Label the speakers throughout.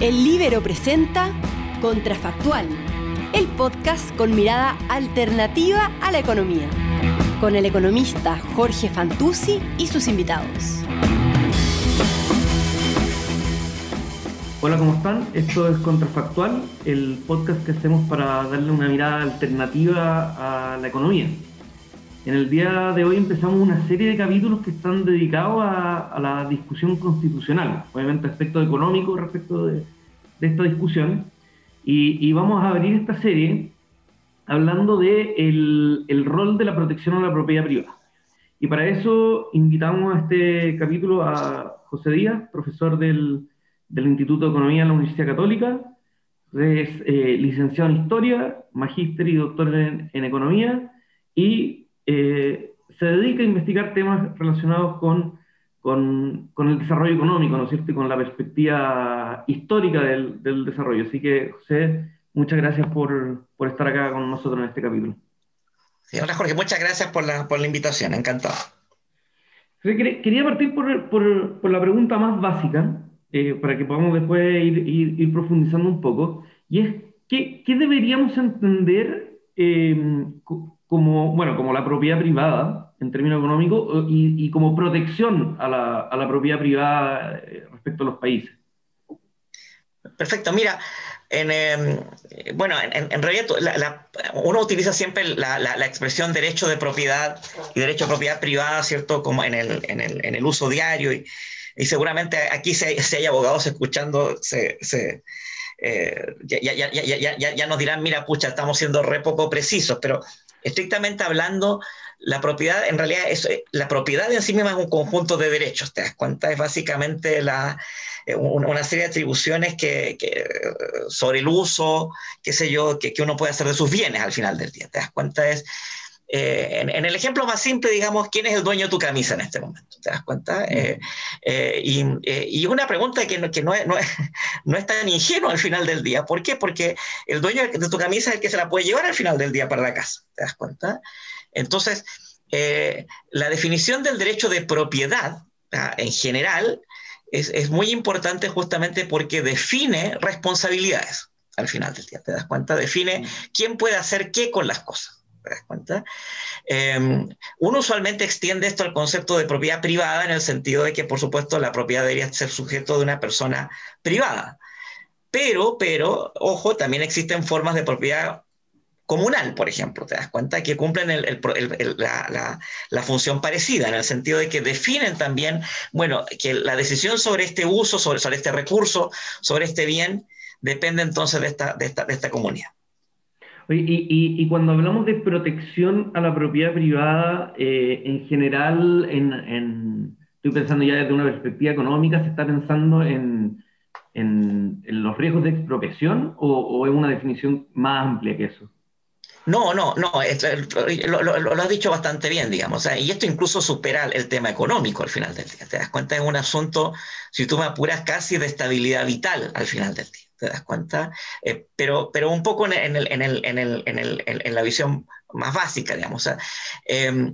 Speaker 1: El Libero presenta Contrafactual, el podcast con mirada alternativa a la economía, con el economista Jorge Fantuzzi y sus invitados.
Speaker 2: Hola, ¿cómo están? Esto es Contrafactual, el podcast que hacemos para darle una mirada alternativa a la economía. En el día de hoy empezamos una serie de capítulos que están dedicados a, la discusión constitucional, obviamente aspecto económico respecto de, esta discusión. Y, vamos a abrir esta serie hablando de el, rol de la protección a la propiedad privada. Y para eso invitamos a este capítulo a José Díaz, profesor del, Instituto de Economía de la Universidad Católica, es eh, licenciado en Historia, magíster y doctor en, en Economía, y eh, se dedica a investigar temas relacionados con, con, con, el desarrollo económico, ¿no es cierto? Y con la perspectiva histórica del, del desarrollo. Así que, José, muchas gracias por, por, estar acá con nosotros en este capítulo.
Speaker 3: hola Jorge, muchas gracias por la, por la invitación, encantado.
Speaker 2: Quería partir por, por, por la pregunta más básica, eh, para que podamos después ir, ir, profundizando un poco, y es, ¿qué, qué deberíamos entender eh, como, bueno, como la propiedad privada en términos económicos y, como protección a la, a la, propiedad privada eh, respecto a los países.
Speaker 3: Perfecto, mira, en, em, bueno, en, realidad uno utiliza siempre la, la, expresión derecho de propiedad y derecho de propiedad privada, ¿cierto? Como en el, en el, en el uso diario y, y seguramente aquí si hay, abogados escuchando, se, se eh, ya, ya, ya, ya, nos dirán, mira, pucha, estamos siendo re poco precisos, pero estrictamente hablando, la propiedad en realidad es eh, la propiedad en sí misma es un conjunto de derechos, ¿te das cuenta? Es básicamente eh, una serie de atribuciones que, sobre el uso, qué sé yo, que, uno puede hacer de sus bienes al final del día. ¿Te das cuenta? Es, eh, en, el ejemplo más simple, digamos, ¿quién es el dueño de tu camisa en este momento? ¿Te das cuenta? y, y, una pregunta que, no, que no, es, no, es, no, es, tan ingenua al final del día. ¿Por qué? Porque el dueño de tu camisa es el que se la puede llevar al final del día para la casa. ¿Te das cuenta? Entonces, eh, la definición del derecho de propiedad en general es, es, muy importante justamente porque define responsabilidades al final del día. ¿Te das cuenta? Define quién puede hacer qué con las cosas. ¿Te das cuenta? Em, uno usualmente extiende esto al concepto de propiedad privada en el sentido de que, por supuesto, la propiedad debería ser sujeto de una persona privada. Pero, pero, ojo, también existen formas de propiedad comunal, por ejemplo, te das cuenta que cumplen la, función parecida, en el sentido de que definen también, bueno, que la decisión sobre este uso, sobre, sobre este recurso, sobre este bien, depende entonces de esta, de esta, de esta comunidad.
Speaker 2: Y, cuando hablamos de protección a la propiedad privada, eh, en general, en, estoy pensando ya desde una perspectiva económica, ¿se está pensando en, los riesgos de expropiación o, es una definición más amplia que eso?
Speaker 3: No, no, no, lo, has dicho bastante bien, digamos, y esto incluso supera el tema económico al final del día. Te das cuenta, es un asunto, si tú me apuras, casi de estabilidad vital al final del día. ¿Te das cuenta? Eh, pero, pero un poco en, el, en, el, en, el, en, la visión más básica, digamos. Em,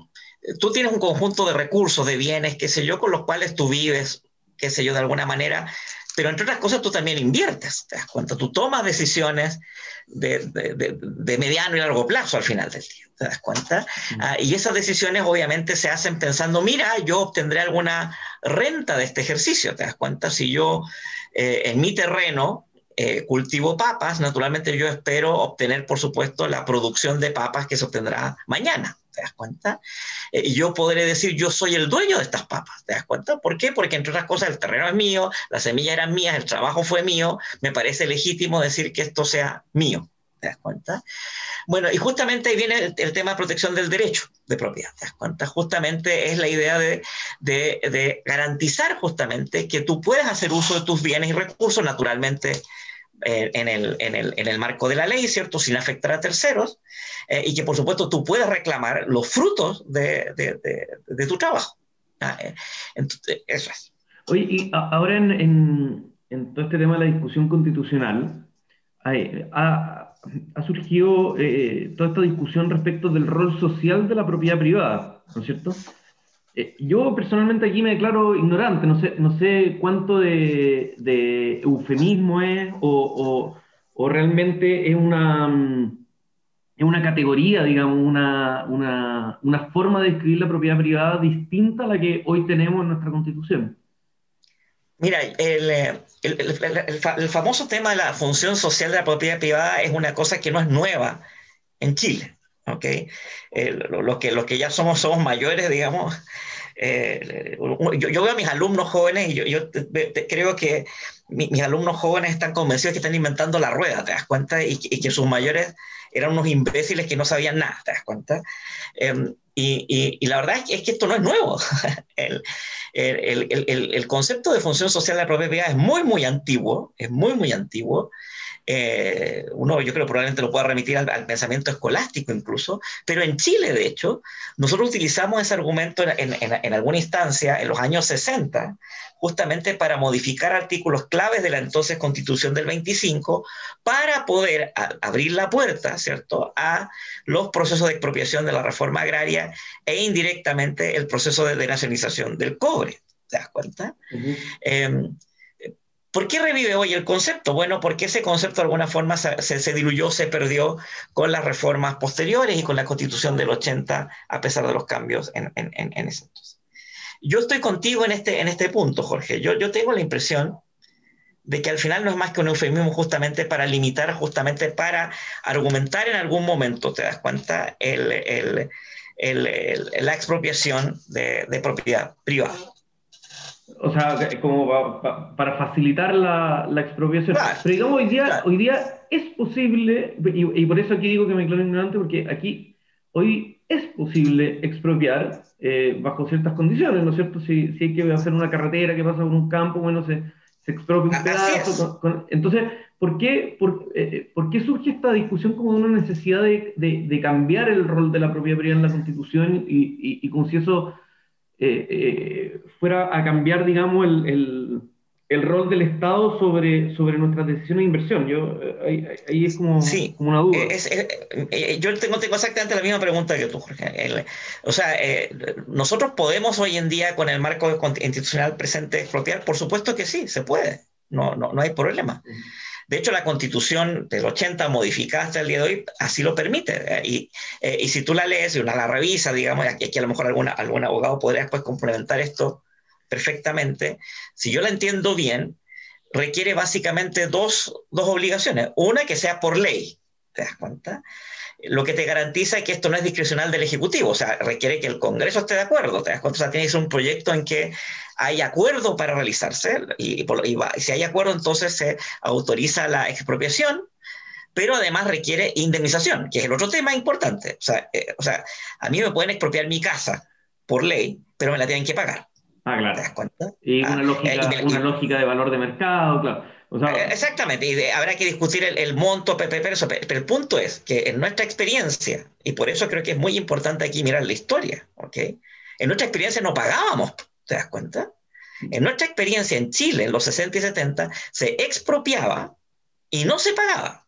Speaker 3: tú tienes un conjunto de recursos, de bienes, qué sé yo, con los cuales tú vives, qué sé yo, de alguna manera, pero entre otras cosas tú también inviertes, ¿te das cuenta? Tú tomas decisiones de, de, de, mediano y largo plazo al final del día, ¿te das cuenta? Ah, y esas decisiones obviamente se hacen pensando, mira, yo obtendré alguna renta de este ejercicio, ¿te das cuenta? Si yo eh, en mi terreno eh, cultivo papas, naturalmente yo espero obtener, por supuesto, la producción de papas que se obtendrá mañana. ¿Te das cuenta? Eh, y yo podré decir, yo soy el dueño de estas papas. ¿Te das cuenta? ¿Por qué? Porque, entre otras cosas, el terreno es mío, las semillas eran mías, el trabajo fue mío. Me parece legítimo decir que esto sea mío. ¿Te das cuenta? Bueno, y justamente ahí viene el, tema de protección del derecho de propiedad. ¿Te das cuenta? Justamente es la idea de, de, de garantizar justamente que tú puedes hacer uso de tus bienes y recursos naturalmente en el, en, el, en el, marco de la ley, ¿cierto? Sin afectar a terceros, eh, y que por supuesto tú puedes reclamar los frutos de, de, de, tu trabajo. Ah, eh, entonces, eso es.
Speaker 2: Oye, y ahora en, en, todo este tema de la discusión constitucional, ha, ha, surgido eh, toda esta discusión respecto del rol social de la propiedad privada, ¿no es cierto? Eh, yo personalmente aquí me declaro ignorante, no sé, no sé cuánto de, eufemismo es o, realmente es una, mm, es una categoría, digamos, una, una, forma de describir la propiedad privada distinta a la que hoy tenemos en nuestra constitución.
Speaker 3: Mira, el, el, el, famoso tema de la función social de la propiedad privada es una cosa que no es nueva en Chile. ¿Okay? Eh, los, que, los que ya somos, somos mayores, digamos, eh, yo, yo, veo a mis alumnos jóvenes y yo, yo creo que mis alumnos jóvenes están convencidos que están inventando la rueda, ¿te das cuenta? Y, que sus mayores eran unos imbéciles que no sabían nada, ¿te das cuenta? Em, y, y, la verdad es que, es que, esto no es nuevo. el, el, el, el, concepto de función social de la propiedad es muy, muy antiguo, es muy, muy antiguo. Eh, uno yo creo probablemente lo pueda remitir al, pensamiento escolástico incluso, pero en Chile, de hecho, nosotros utilizamos ese argumento en, en, alguna instancia en los años 60, justamente para modificar artículos claves de la entonces Constitución del 25, para poder abrir la puerta, ¿cierto?, a los procesos de expropiación de la reforma agraria e indirectamente el proceso de denacionalización del cobre. ¿Te das cuenta? ¿Por qué revive hoy el concepto? Bueno, porque ese concepto de alguna forma se, diluyó, se perdió con las reformas posteriores y con la constitución del 80, a pesar de los cambios en, ese entonces. Yo estoy contigo en este, en este punto, Jorge. Yo, yo tengo la impresión de que al final no es más que un eufemismo justamente para limitar, justamente para argumentar en algún momento, ¿te das cuenta? El, la expropiación de, de propiedad privada
Speaker 2: o sea, como para facilitar la, la expropiación. Pero digamos, hoy día, hoy día es posible, y, por eso aquí digo que me declaro ignorante, porque aquí hoy es posible expropiar eh, bajo ciertas condiciones, ¿no es cierto? Si, si, hay que hacer una carretera que pasa por un campo, bueno, se, se expropia un pedazo. entonces, ¿por qué, por, eh, ¿por, qué surge esta discusión como una necesidad de, de, cambiar el rol de la propiedad privada en la Constitución y, y, y como si eso eh, eh, fuera a cambiar, digamos, el, el, rol del Estado sobre, sobre nuestras decisiones de inversión. Yo, eh, ahí, es como, como, una duda.
Speaker 3: yo tengo, tengo exactamente la misma pregunta que tú, Jorge. o sea, nosotros podemos hoy en día, con el marco institucional presente, expropiar. Por supuesto que sí, se puede. No, no, no hay problema. De hecho, la constitución del 80 modificada hasta el día de hoy así lo permite. ¿eh? Eh, y, si tú la lees y una la revisa, digamos, y aquí a lo mejor alguna, algún abogado podría después complementar esto perfectamente, si yo la entiendo bien, requiere básicamente dos, dos obligaciones. Una que sea por ley, ¿te das cuenta? Lo que te garantiza es que esto no es discrecional del Ejecutivo, o sea, requiere que el Congreso esté de acuerdo, ¿te das cuenta? O sea, tienes un proyecto en que hay acuerdo para realizarse, y, si hay acuerdo, entonces se autoriza la expropiación, pero además requiere indemnización, que es el otro tema importante. O sea, eh, o sea, a mí me pueden expropiar mi casa por ley, pero me la tienen que pagar.
Speaker 2: Ah, claro. ¿Te das cuenta? Y una, ah, lógica, eh, una lógica de valor de mercado, claro.
Speaker 3: Eh, exactamente, y habrá que discutir el, monto, pero, pero, el punto es que en nuestra experiencia, y por eso creo que es muy importante aquí mirar la historia, ¿ok? En nuestra experiencia no pagábamos, ¿te das cuenta? En nuestra experiencia en Chile, en los 60 y 70, se expropiaba y no se pagaba,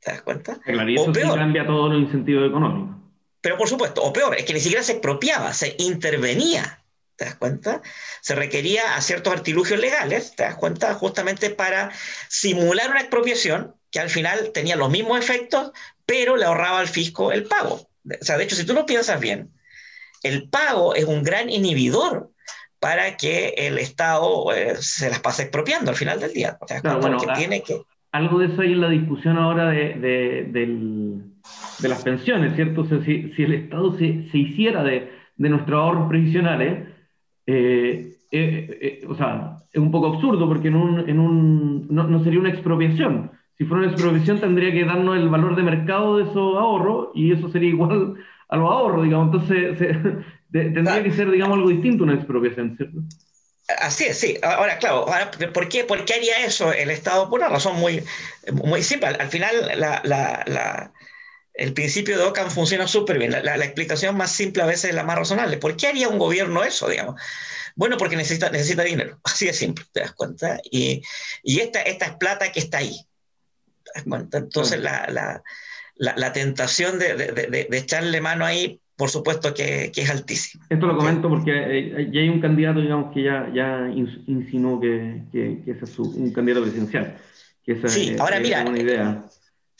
Speaker 3: ¿te das cuenta?
Speaker 2: Claro, y eso o peor, cambia todo los incentivos económicos.
Speaker 3: Pero por supuesto, o peor, es que ni siquiera se expropiaba, se intervenía ¿te das cuenta? Se requería a ciertos artilugios legales, ¿te das cuenta? Justamente para simular una expropiación que al final tenía los mismos efectos, pero le ahorraba al fisco el pago. O sea, de hecho, si tú lo piensas bien, el pago es un gran inhibidor para que el Estado eh, se las pase expropiando al final del día.
Speaker 2: claro, bueno, tiene que... Algo de eso hay en la discusión ahora de, de, de las pensiones, ¿cierto? O sea, si, si el Estado se, se hiciera de, de nuestros ahorros previsionales, eh, eh, eh, o sea, es un poco absurdo porque en un, en un, no, sería una expropiación. Si fuera una expropiación tendría que darnos el valor de mercado de esos ahorros y eso sería igual a los ahorros, digamos. Entonces tendría que ser, digamos, algo distinto una expropiación, ¿cierto?
Speaker 3: Así es, sí. Ahora, claro, ¿por, qué, ¿por qué haría eso el Estado? Por una razón muy, muy simple. Al, final, la, la, el principio de Ockham funciona súper bien. La, explicación más simple a veces es la más razonable. ¿Por qué haría un gobierno eso, digamos? Bueno, porque necesita, necesita dinero. Así de simple, ¿te das cuenta? Y, y esta, esta es plata que está ahí. ¿te das cuenta? Entonces, la, la, la, tentación de, de, de, echarle mano ahí por supuesto que, que, es altísima.
Speaker 2: Esto lo comento porque eh, ya hay un candidato, digamos, que ya, ya insinuó que, que, ese es un candidato presidencial. Que esa
Speaker 3: sí, ahora mira, idea.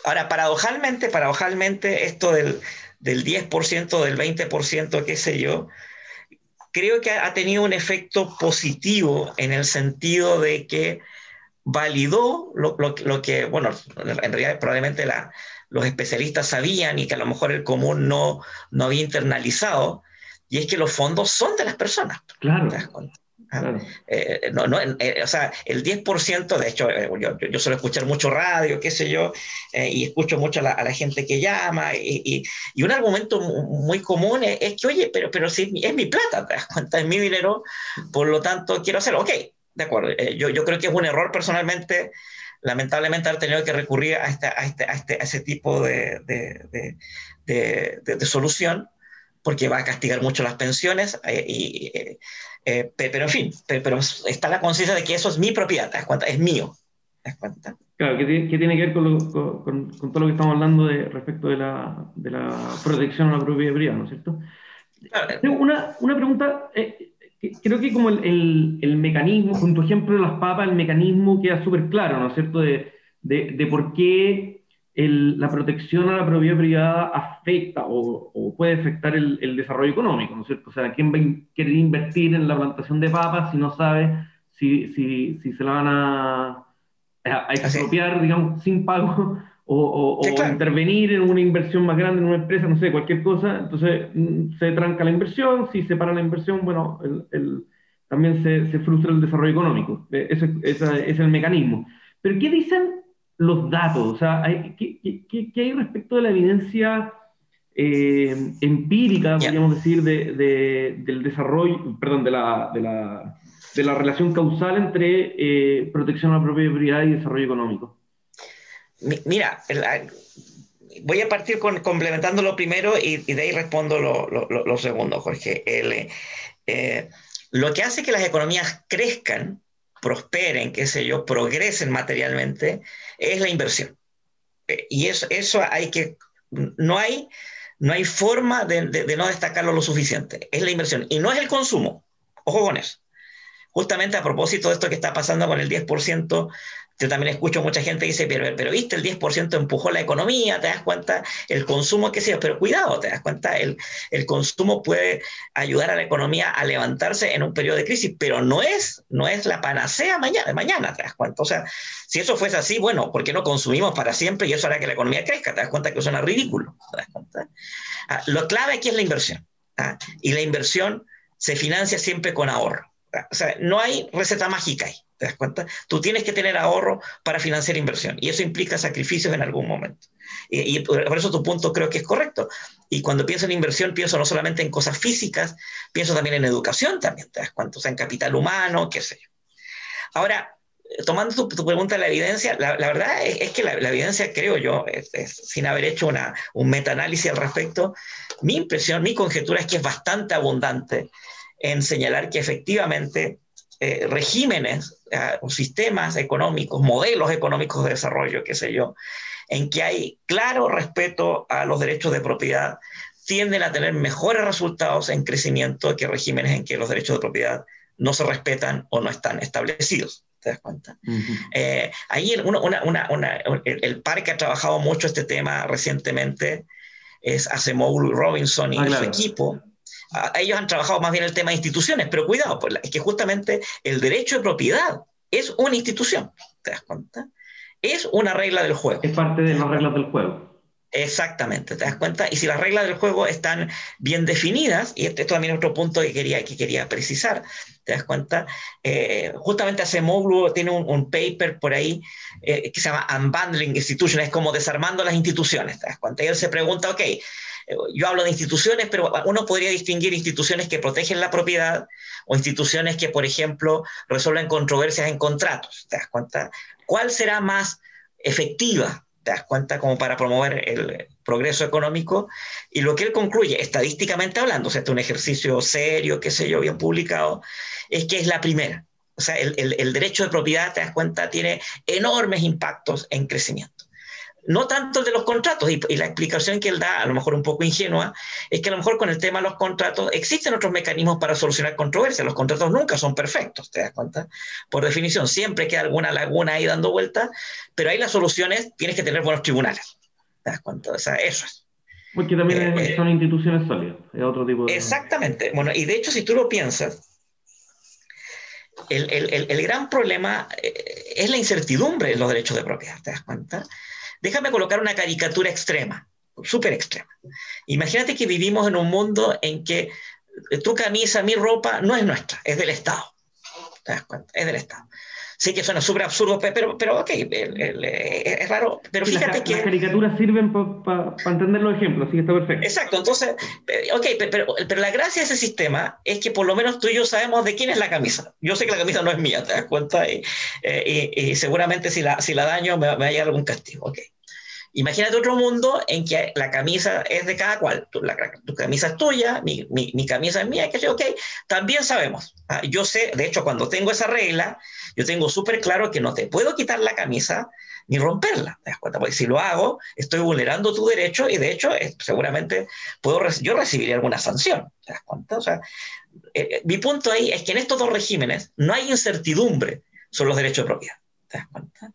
Speaker 3: Ahora paradojalmente, paradojalmente, esto del, del 10%, del 20%, qué sé yo, creo que ha tenido un efecto positivo en el sentido de que validó lo, lo, lo que, bueno, en realidad probablemente la, los especialistas sabían y que a lo mejor el común no, no había internalizado, y es que los fondos son de las personas.
Speaker 2: Claro.
Speaker 3: Ah, eh, no, no, eh, o sea, el 10%, de hecho, eh, yo, yo, suelo escuchar mucho radio, qué sé yo, y escucho mucho a la, gente que llama, y, y, un argumento muy común es, que, oye, pero, pero si es mi plata, ¿te das cuenta? Es mi dinero, por lo tanto quiero hacerlo. Ok, de acuerdo, yo, yo creo que es un error personalmente lamentablemente haber tenido que recurrir a, este, a, este, a, este, a ese tipo de, de, de, de, solución, porque va a castigar mucho las pensiones, eh, y, eh, eh, pero en fin, pero, está la conciencia de que eso es mi propiedad. Es mío.
Speaker 2: Claro, ¿qué, tiene que ver con, con, con, todo lo que estamos hablando de, respecto de la, de la protección a la propiedad privada, ¿no es cierto? Una, una pregunta, creo que como el, el, mecanismo, con tu ejemplo de las papas, el mecanismo queda súper claro, ¿no es cierto?, de, de, de por qué el, la protección a la propiedad privada afecta o, o puede afectar el, el, desarrollo económico, ¿no es cierto? O sea, ¿quién va a querer invertir en la plantación de papas si no sabe si, si, si se la van a, a expropiar, digamos, sin pago o, intervenir en una inversión más grande en una empresa, no sé, cualquier cosa, entonces mm, se tranca la inversión, si se para la inversión, bueno, el, también se, se, frustra el desarrollo económico. E, ese, es el mecanismo. Pero ¿qué dicen los datos? O sea, ¿qué, qué, qué, hay respecto de la evidencia eh, empírica, podríamos decir, de, de, del desarrollo, perdón, de la, de la, de la relación causal entre eh, protección a la propiedad y desarrollo económico?
Speaker 3: Mira, voy a partir con, complementando lo primero y, de ahí respondo lo, segundo, Jorge. Eh, lo que hace que las economías crezcan, prosperen, qué sé yo, progresen materialmente, es la inversión. Eh, y eso, eso hay que, no hay, no hay forma de, de, no destacarlo lo suficiente. Es la inversión. Y no es el consumo. Ojo con eso. Justamente a propósito de esto que está pasando con el 10% yo también escucho mucha gente que dice, pero, pero viste, el 10% empujó la economía, te das cuenta, el consumo, qué sé yo, pero cuidado, te das cuenta, el, el consumo puede ayudar a la economía a levantarse en un periodo de crisis, pero no es, no es la panacea mañana, mañana, te das cuenta. O sea, si eso fuese así, bueno, ¿por qué no consumimos para siempre y eso hará que la economía crezca? Te das cuenta que suena ridículo. ¿te das? Ah, lo clave aquí es la inversión. ¿ah? Y la inversión se financia siempre con ahorro. O sea, no hay receta mágica ahí. ¿Te das cuenta? Tú tienes que tener ahorro para financiar inversión y eso implica sacrificios en algún momento. Y, por eso tu punto creo que es correcto. Y cuando pienso en inversión, pienso no solamente en cosas físicas, pienso también en educación también, ¿te das cuenta? O sea, en capital humano, qué sé yo. Ahora, tomando tu, pregunta de la evidencia, la, verdad es, que la, evidencia, creo yo, sin haber hecho una, un metaanálisis al respecto, mi impresión, mi conjetura es que es bastante abundante en señalar que efectivamente eh, regímenes o sistemas económicos, modelos económicos de desarrollo, qué sé yo, en que hay claro respeto a los derechos de propiedad, tienden a tener mejores resultados en crecimiento que regímenes en que los derechos de propiedad no se respetan o no están establecidos. ¿Te das cuenta? Eh, ahí el, par que ha trabajado mucho este tema recientemente es Acemoglu Robinson y ah, su equipo ellos han trabajado más bien el tema de instituciones, pero cuidado, pues, es que justamente el derecho de propiedad es una institución, ¿te das cuenta? Es una regla del juego.
Speaker 2: Es parte de las reglas del juego.
Speaker 3: Exactamente, ¿te das cuenta? Y si las reglas del juego están bien definidas, y este, esto también es otro punto que quería, que quería precisar, ¿te das cuenta? Eh, justamente hace Moglu tiene un, paper por ahí eh, que se llama Unbundling Institutions, es como desarmando las instituciones, ¿te das cuenta? Y él se pregunta, ok, yo hablo de instituciones, pero uno podría distinguir instituciones que protegen la propiedad o instituciones que, por ejemplo, resuelven controversias en contratos. ¿Te das cuenta? ¿Cuál será más efectiva? ¿Te das cuenta? Como para promover el progreso económico. Y lo que él concluye, estadísticamente hablando, o sea, este es un ejercicio serio, qué sé yo, bien publicado, es que es la primera. O sea, el, el, el derecho de propiedad, te das cuenta, tiene enormes impactos en crecimiento no tanto el de los contratos, y, la explicación que él da, a lo mejor un poco ingenua, es que a lo mejor con el tema de los contratos existen otros mecanismos para solucionar controversias. Los contratos nunca son perfectos, ¿te das cuenta? Por definición, siempre queda alguna laguna ahí dando vueltas, pero ahí las soluciones tienes que tener buenos tribunales. ¿Te das cuenta? O sea, eso es.
Speaker 2: Porque también eh, son instituciones sólidas, es otro tipo de...
Speaker 3: Exactamente. Bueno, y de hecho, si tú lo piensas, el, el, el, gran problema eh, es la incertidumbre en los derechos de propiedad, ¿te das cuenta? Déjame colocar una caricatura extrema, súper extrema. Imagínate que vivimos en un mundo en que tu camisa, mi ropa, no es nuestra, es del Estado. ¿Te das cuenta? Es del Estado. Sé que suena súper absurdo, pero, pero ok, es raro. Pero fíjate que.
Speaker 2: Las caricaturas sirven para entender los ejemplos, así que está perfecto.
Speaker 3: Exacto, entonces, eh, ok, pero, pero, la gracia de ese sistema es que por lo menos tú y yo sabemos de quién es la camisa. Yo sé que la camisa no es mía, ¿te das cuenta? Y, eh, seguramente si la, si la daño me, me va a llegar algún castigo, ok. Imagínate otro mundo en que la camisa es de cada cual. Tu, camisa es tuya, mi, mi, camisa es mía, que sé, ok, también sabemos. Ah, yo sé, de hecho, cuando tengo esa regla, yo tengo súper claro que no te puedo quitar la camisa ni romperla, ¿te das cuenta? Porque si lo hago, estoy vulnerando tu derecho y de hecho, eh, seguramente puedo yo recibiría alguna sanción, ¿te das cuenta? O sea, eh, eh, mi punto ahí es que en estos dos regímenes no hay incertidumbre sobre los derechos de propiedad, ¿te das cuenta?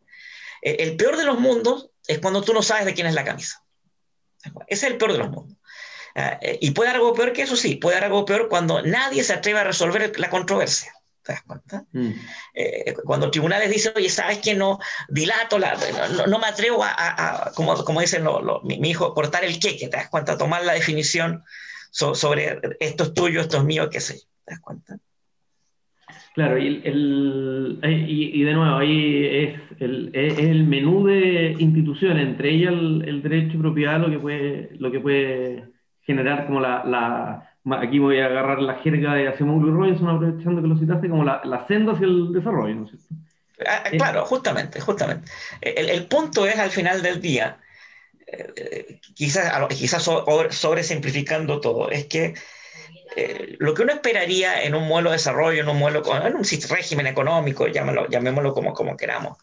Speaker 3: el peor de los mundos es cuando tú no sabes de quién es la camisa. Ese es el peor de los mundos. Eh, y puede haber algo peor que eso, sí, puede haber algo peor cuando nadie se atreve a resolver la controversia. ¿Te das cuenta? Mm. Eh, cuando tribunales dicen, oye, ¿sabes que no dilato, la, no, me atrevo a, como, como, dicen mi, hijo, cortar el queque, ¿te das cuenta? Tomar la definición sobre esto es tuyo, esto es mío, qué sé yo, ¿te das cuenta?
Speaker 2: Claro, y, el, eh, y, de nuevo, ahí es el, el, menú de instituciones, entre ellas el, derecho de propiedad, lo que puede, lo que puede generar como la, la aquí voy a agarrar la jerga de Acemoglu y Robinson, aprovechando que lo citaste, como la, la senda hacia el desarrollo, ¿no es cierto?
Speaker 3: Ah, ah, claro, justamente, justamente. El, el, punto es al final del día, eh, quizás, quizás sobre simplificando todo, es que eh, lo que uno esperaría en un modelo de desarrollo, en un modelo, en un régimen económico, llamémoslo como, como queramos,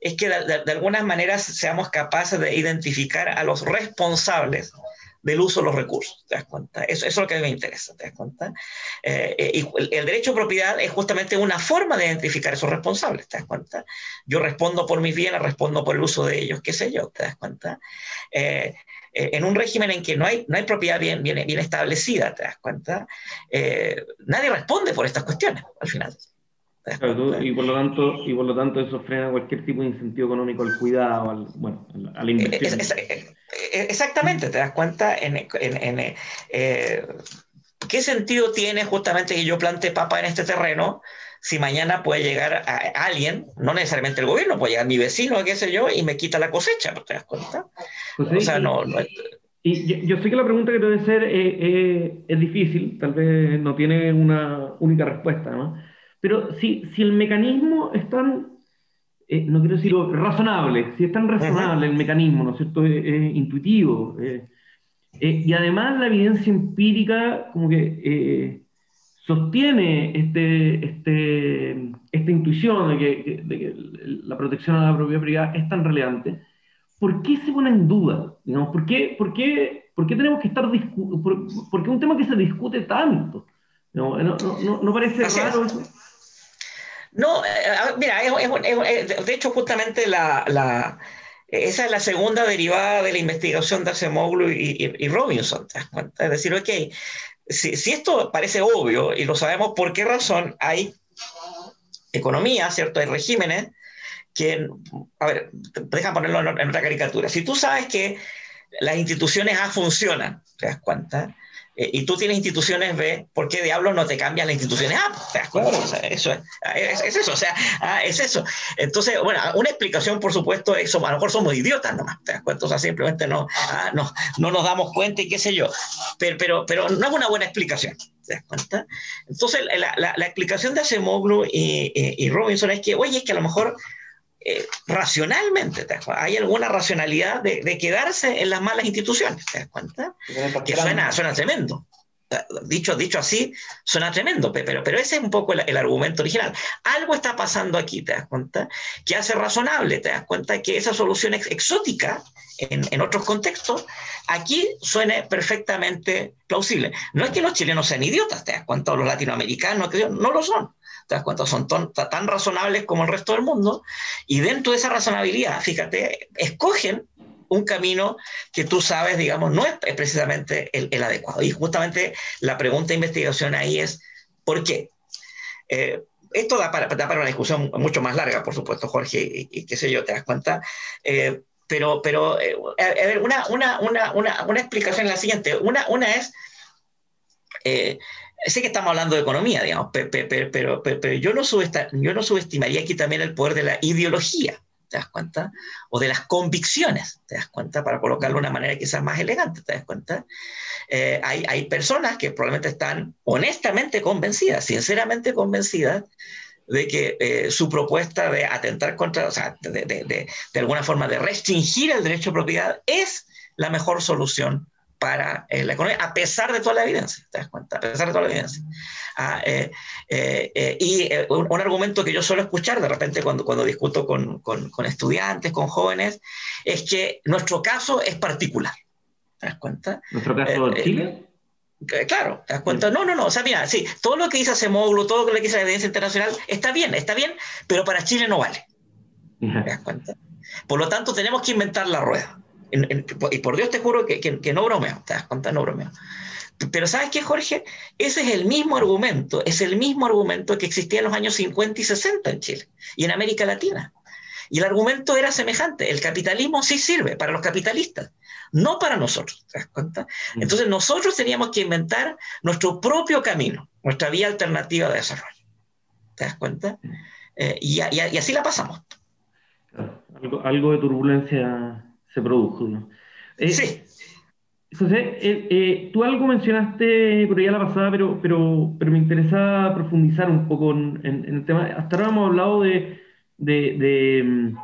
Speaker 3: es que de, de, algunas maneras seamos capaces de identificar a los responsables del uso de los recursos, ¿te das cuenta? Eso, eso es lo que a mí me interesa, ¿te das cuenta? Eh, eh, y el, derecho a propiedad es justamente una forma de identificar esos responsables, ¿te das cuenta? Yo respondo por mis bienes, respondo por el uso de ellos, qué sé yo, ¿te das cuenta? Eh, en un régimen en que no hay, no hay propiedad bien, bien, bien establecida, ¿te das cuenta? Eh, nadie responde por estas cuestiones al final.
Speaker 2: y, por lo tanto, y por lo tanto eso frena cualquier tipo de incentivo económico al cuidado, al, bueno, a la inversión.
Speaker 3: exactamente, te das cuenta en, en, en eh, qué sentido tiene justamente que yo plante papa en este terreno si mañana puede llegar a, alguien, no necesariamente el gobierno, puede llegar mi vecino, qué sé yo, y me quita la cosecha, ¿te das cuenta?
Speaker 2: Pues o sea, no, y yo, sé que la pregunta que debe ser eh, eh, es difícil, tal vez no tiene una única respuesta, ¿no? Pero si, si el mecanismo es tan, eh, no quiero decirlo, razonable, si es tan razonable el mecanismo, ¿no es cierto? Es, intuitivo. y además la evidencia empírica como que sostiene este, este, esta intuición de que, la protección a la propiedad privada es tan relevante, ¿por qué se pone en duda? Digamos, ¿por, qué, por, qué, por qué tenemos que estar por, por, qué un tema que se discute tanto? ¿No, no, no, parece raro eso?
Speaker 3: No, eh, mira, de hecho justamente la, la, esa es la segunda derivada de la investigación de Acemoglu y, y, Robinson, ¿te das cuenta? Es decir, ok, si, esto parece obvio y lo sabemos por qué razón hay economía, ¿cierto? Hay regímenes que, a ver, deja ponerlo en, otra caricatura. Si tú sabes que las instituciones A funcionan, ¿te das cuenta? Eh, y tú tienes instituciones B, ¿por qué diablos no te cambian las instituciones A? ¿Te das cuenta? eso ah, es, es, eso, o sea, ah, es eso. Entonces, bueno, una explicación, por supuesto, es, a lo mejor somos idiotas nomás, ¿te das cuenta? O sea, simplemente no, ah, no, no nos damos cuenta y qué sé yo. Pero, pero, pero no es una buena explicación. ¿Te das cuenta? Entonces, la, la, la explicación de Acemoglu y, y, y Robinson es que, oye, es que a lo mejor eh, racionalmente, hay alguna racionalidad de, quedarse en las malas instituciones, ¿te das cuenta? Que suena, suena tremendo. Dicho, dicho así, suena tremendo, pero, pero ese es un poco el, argumento original. Algo está pasando aquí, ¿te das cuenta? Que hace razonable, ¿te das cuenta? Que esa solución exótica en, en, otros contextos, aquí suene perfectamente plausible. No es que los chilenos sean idiotas, ¿te das cuenta? Los latinoamericanos, no lo son. ¿Te das cuenta? Son tan razonables como el resto del mundo. Y dentro de esa razonabilidad, fíjate, escogen un camino que tú sabes, digamos, no es, precisamente el, adecuado. Y justamente la pregunta de investigación ahí es, ¿por qué? Eh, esto da para, una discusión mucho más larga, por supuesto, Jorge, y, qué sé yo, te das cuenta. Eh, pero, pero eh, a ver, una, una, una, una, explicación es la siguiente. Una, una es, sé que estamos hablando de economía, digamos, pero, pero, yo, no yo no subestimaría aquí también el poder de la ideología. ¿Te das cuenta? O de las convicciones, ¿te das cuenta? Para colocarlo de una manera quizás más elegante, ¿te das cuenta? Eh, hay, hay, personas que probablemente están honestamente convencidas, sinceramente convencidas, de que eh, su propuesta de atentar contra, o sea, de, de, de, de, alguna forma de restringir el derecho a propiedad es la mejor solución para eh, la economía, a pesar de toda la evidencia, ¿te das cuenta? A pesar de toda la evidencia. Ah, eh, eh, y un, argumento que yo suelo escuchar de repente cuando, cuando discuto con, con, con, estudiantes, con jóvenes, es que nuestro caso es particular. ¿Te das cuenta?
Speaker 2: ¿Nuestro caso de Chile?
Speaker 3: Claro, ¿te das cuenta? No, no, no, o sea, mira, sí, todo lo que dice Acemoglu, todo lo que dice la evidencia internacional, está bien, está bien, pero para Chile no vale. ¿Te das cuenta? Por lo tanto, tenemos que inventar la rueda y por Dios te juro que, que, no bromeo, te das cuenta, no bromeo. Pero ¿sabes qué, Jorge? Ese es el mismo argumento, es el mismo argumento que existía en los años 50 y 60 en Chile y en América Latina. Y el argumento era semejante, el capitalismo sí sirve para los capitalistas, no para nosotros, ¿te das cuenta? Mm. Entonces nosotros teníamos que inventar nuestro propio camino, nuestra vía alternativa de desarrollo. ¿Te das cuenta? Mm. Eh, y, y, así la pasamos.
Speaker 2: algo, algo de turbulencia se produjo.
Speaker 3: Eh, sí.
Speaker 2: José, eh, eh, tú algo mencionaste por allá la pasada, pero, pero, pero me interesa profundizar un poco en, el tema. Hasta ahora hemos hablado de, de,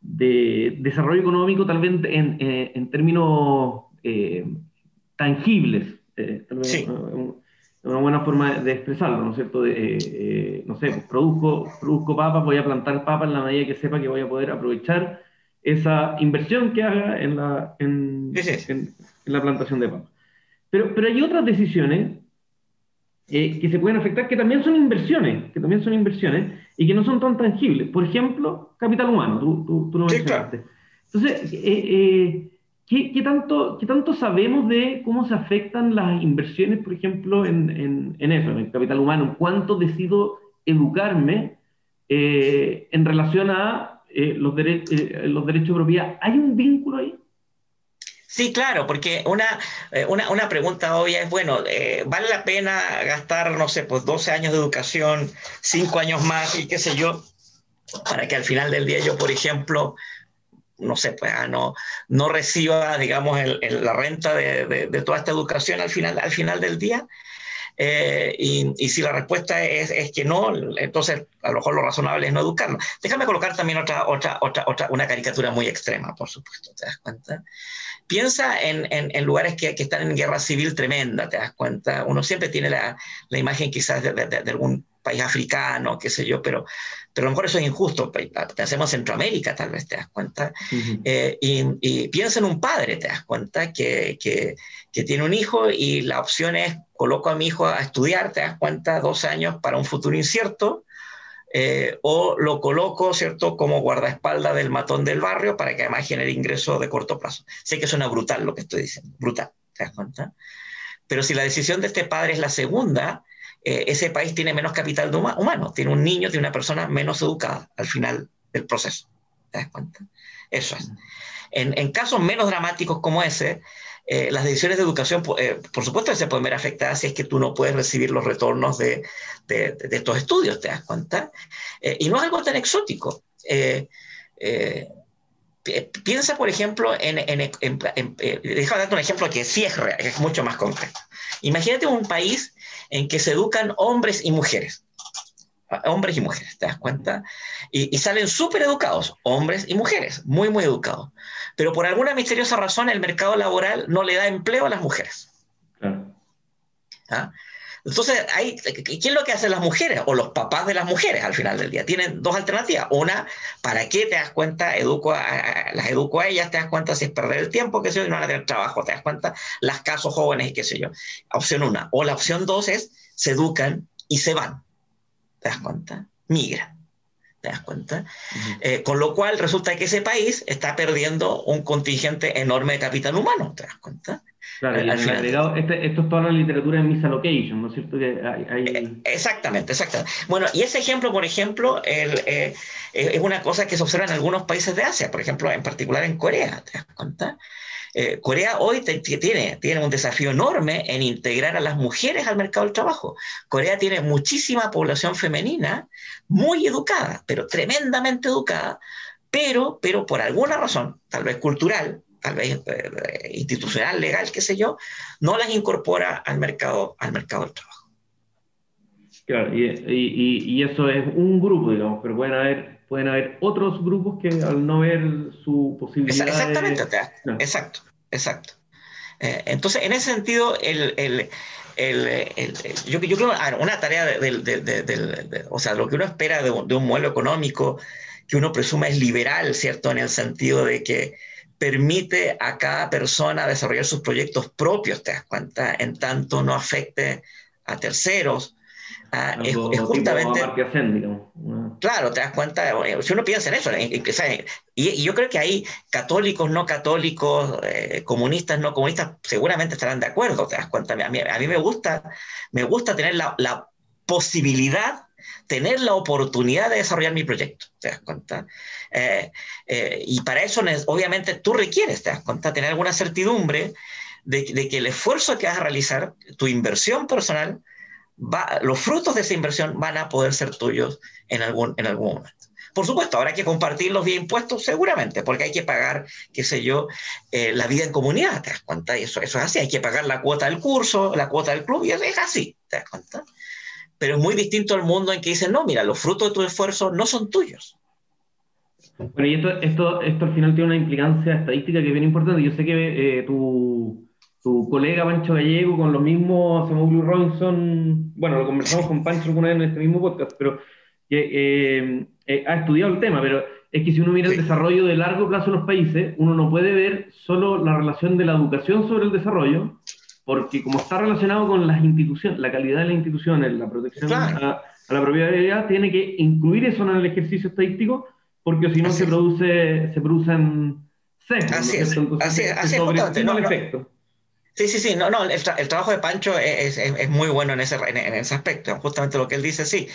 Speaker 2: de, desarrollo económico, tal vez en, en términos tangibles. tal vez
Speaker 3: sí.
Speaker 2: una, buena forma de expresarlo, ¿no es cierto? De, no sé, pues, produzco, produzco papas, voy a plantar papas en la medida que sepa que voy a poder aprovechar esa inversión que haga en la, en, en, la plantación de papas. Pero, pero hay otras decisiones eh, que se pueden afectar que también son inversiones, que también son inversiones y que no son tan tangibles. Por ejemplo, capital humano, tú, tú, tú lo mencionaste. Entonces, eh, eh, ¿qué, ¿qué, tanto, ¿qué tanto sabemos de cómo se afectan las inversiones, por ejemplo, en, en, en eso, en el capital humano? ¿Cuánto decido educarme en relación a eh, los, eh, los derechos de propiedad, ¿hay un vínculo ahí?
Speaker 3: Sí, claro, porque una, eh, una, una, pregunta obvia es, bueno, ¿vale la pena gastar, no sé, pues 12 años de educación, 5 años más y qué sé yo, para que al final del día yo, por ejemplo, no sé, pues ah, no, no reciba, digamos, la renta de, de, de, toda esta educación al final, al final del día? Eh, y, si la respuesta es, es, que no, entonces a lo mejor lo razonable es no educarlo. Déjame colocar también otra, otra, otra, otra, una caricatura muy extrema, por supuesto, ¿te das cuenta? Piensa en, en, lugares que, que, están en guerra civil tremenda, ¿te das cuenta? Uno siempre tiene la, la imagen quizás de, de, de, algún país africano, qué sé yo, pero, pero a lo mejor eso es injusto. Pensemos en Centroamérica, tal vez, ¿te das cuenta? eh, y, y, piensa en un padre, ¿te das cuenta? Que, que, que tiene un hijo y la opción es coloco a mi hijo a estudiar, te das cuenta, dos años para un futuro incierto, eh, o lo coloco, ¿cierto?, como guardaespaldas del matón del barrio para que además genere ingresos de corto plazo. Sé que suena brutal lo que estoy diciendo, brutal, ¿te das cuenta? Pero si la decisión de este padre es la segunda, eh, ese país tiene menos capital humano, tiene un niño, tiene una persona menos educada al final del proceso. ¿Te das cuenta? Eso es. En, casos menos dramáticos como ese, eh, las decisiones de educación, eh, por supuesto, se pueden ver afectadas si es que tú no puedes recibir los retornos de, de, estos estudios, ¿te das cuenta? Y no es algo tan exótico. piensa, por ejemplo, en, en déjame darte un ejemplo que sí es, real, es mucho más concreto. Imagínate un país en que se educan hombres y mujeres hombres y mujeres, ¿te das cuenta? Y, y salen súper educados, hombres y mujeres, muy, muy educados. Pero por alguna misteriosa razón el mercado laboral no le da empleo a las mujeres. Claro. ¿ah? Entonces, hay, ¿qué es lo que hacen las mujeres o los papás de las mujeres al final del día? Tienen dos alternativas. Una, ¿para qué te das cuenta? Educo las educo a ellas, te das cuenta si es perder el tiempo, qué sé yo, y no van a tener trabajo, te das cuenta, las casos jóvenes y qué sé yo. Opción una. O la opción dos es, se educan y se van. ¿Te das cuenta? Migran. ¿Te das cuenta? Eh, con lo cual resulta que ese país está perdiendo un contingente enorme de capital humano, ¿te das cuenta?
Speaker 2: Claro, este, esto es toda la literatura en Misalocation, ¿no es cierto? Que hay,
Speaker 3: eh, Exactamente, exactamente. Bueno, y ese ejemplo, por ejemplo, el, eh, es una cosa que se observa en algunos países de Asia, por ejemplo, en particular en Corea, ¿te das cuenta? Eh, Corea hoy tiene, tiene un desafío enorme en integrar a las mujeres al mercado del trabajo. Corea tiene muchísima población femenina, muy educada, pero tremendamente educada, pero, pero por alguna razón, tal vez cultural, tal vez eh, institucional, legal, qué sé yo, no las incorpora al mercado, al mercado del trabajo.
Speaker 2: Claro, y, y, y, eso es un grupo, digamos, pero pueden haber, pueden haber otros grupos que al no ver su posibilidad.
Speaker 3: Exactamente, exacto, exacto. Eh, entonces, en ese sentido, el, el, el, yo, yo, creo una tarea del, de, o sea, lo que uno espera de un, de un modelo económico que uno presume es liberal, ¿cierto? En el sentido de que permite a cada persona desarrollar sus proyectos propios, te das cuenta, en tanto no afecte a terceros. Ah, es, justamente. Claro, te das cuenta, si uno piensa en eso, y, yo creo que ahí católicos, no católicos, eh, comunistas, no comunistas, seguramente estarán de acuerdo, te das cuenta. A mí, a mí me, gusta, me gusta tener la, la posibilidad tener la oportunidad de desarrollar mi proyecto, ¿te das cuenta? Eh, eh, y para eso, obviamente, tú requieres, ¿te das cuenta? Tener alguna certidumbre de, que el esfuerzo que vas a realizar, tu inversión personal, va, los frutos de esa inversión van a poder ser tuyos en algún, en algún momento. Por supuesto, habrá que compartirlos vía impuestos, seguramente, porque hay que pagar, qué sé yo, eh, la vida en comunidad, ¿te das cuenta? Eso, eso es así, hay que pagar la cuota del curso, la cuota del club, y es así, ¿te das cuenta? Pero es muy distinto al mundo en que dicen, no, mira, los frutos de tu esfuerzo no son tuyos.
Speaker 2: Bueno, y esto, esto, esto al final tiene una implicancia estadística que es bien importante. Yo sé que eh, tu, tu, colega Pancho Gallego, con lo mismo Blue Robinson, bueno, lo conversamos con Pancho alguna vez en este mismo podcast, pero que eh, eh, ha estudiado el tema, pero es que si uno mira el desarrollo de largo plazo en los países, uno no puede ver solo la relación de la educación sobre el desarrollo, porque como está relacionado con las instituciones, la calidad de las instituciones, la protección a, la propiedad, tiene que incluir eso en el ejercicio estadístico, porque si no se produce, se producen
Speaker 3: sesgos. Así es, así es, así es Sí, sí, sí, no, no, el, trabajo de Pancho es, es, muy bueno en ese, en, ese aspecto, justamente lo que él dice, sí.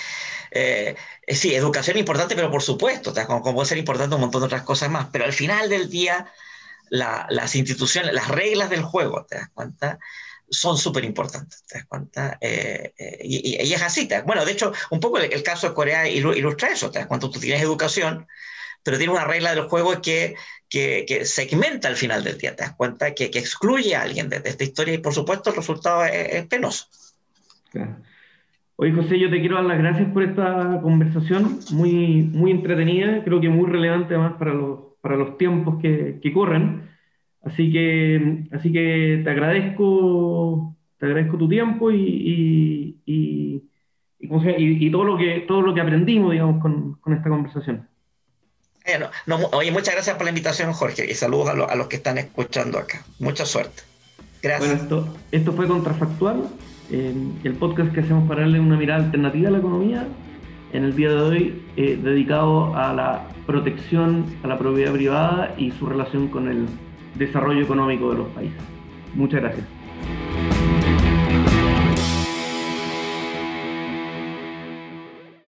Speaker 3: Eh, sí, educación importante, pero por supuesto, como, como, puede ser importante un montón de otras cosas más, pero al final del día, las instituciones, las reglas del juego, ¿te das cuenta? Son súper importantes, ¿te das cuenta? Eh, eh, y, y, es así, bueno, de hecho, un poco el, caso de Corea ilustra eso, ¿te das cuenta? Tú tienes educación, pero tiene una regla del juego que, que, que segmenta al final del día, ¿te das cuenta? Que, que excluye a alguien de, esta historia y por supuesto el resultado es, penoso.
Speaker 2: Oye, José, yo te quiero dar las gracias por esta conversación, muy, muy entretenida, creo que muy relevante además para los, para los tiempos que, que corren. Así que, así que te agradezco, te agradezco tu tiempo y, y, y, todo, lo que, todo lo que aprendimos, digamos, con, con esta conversación.
Speaker 3: oye, muchas gracias por la invitación, Jorge, y saludos a, a, los que están escuchando acá. Mucha suerte. Gracias.
Speaker 2: Bueno, esto, esto fue Contrafactual, eh, el podcast que hacemos para darle una mirada alternativa a la economía, en el día de hoy eh, dedicado a la protección a la propiedad privada y su relación con el desarrollo económico de los países. Muchas gracias.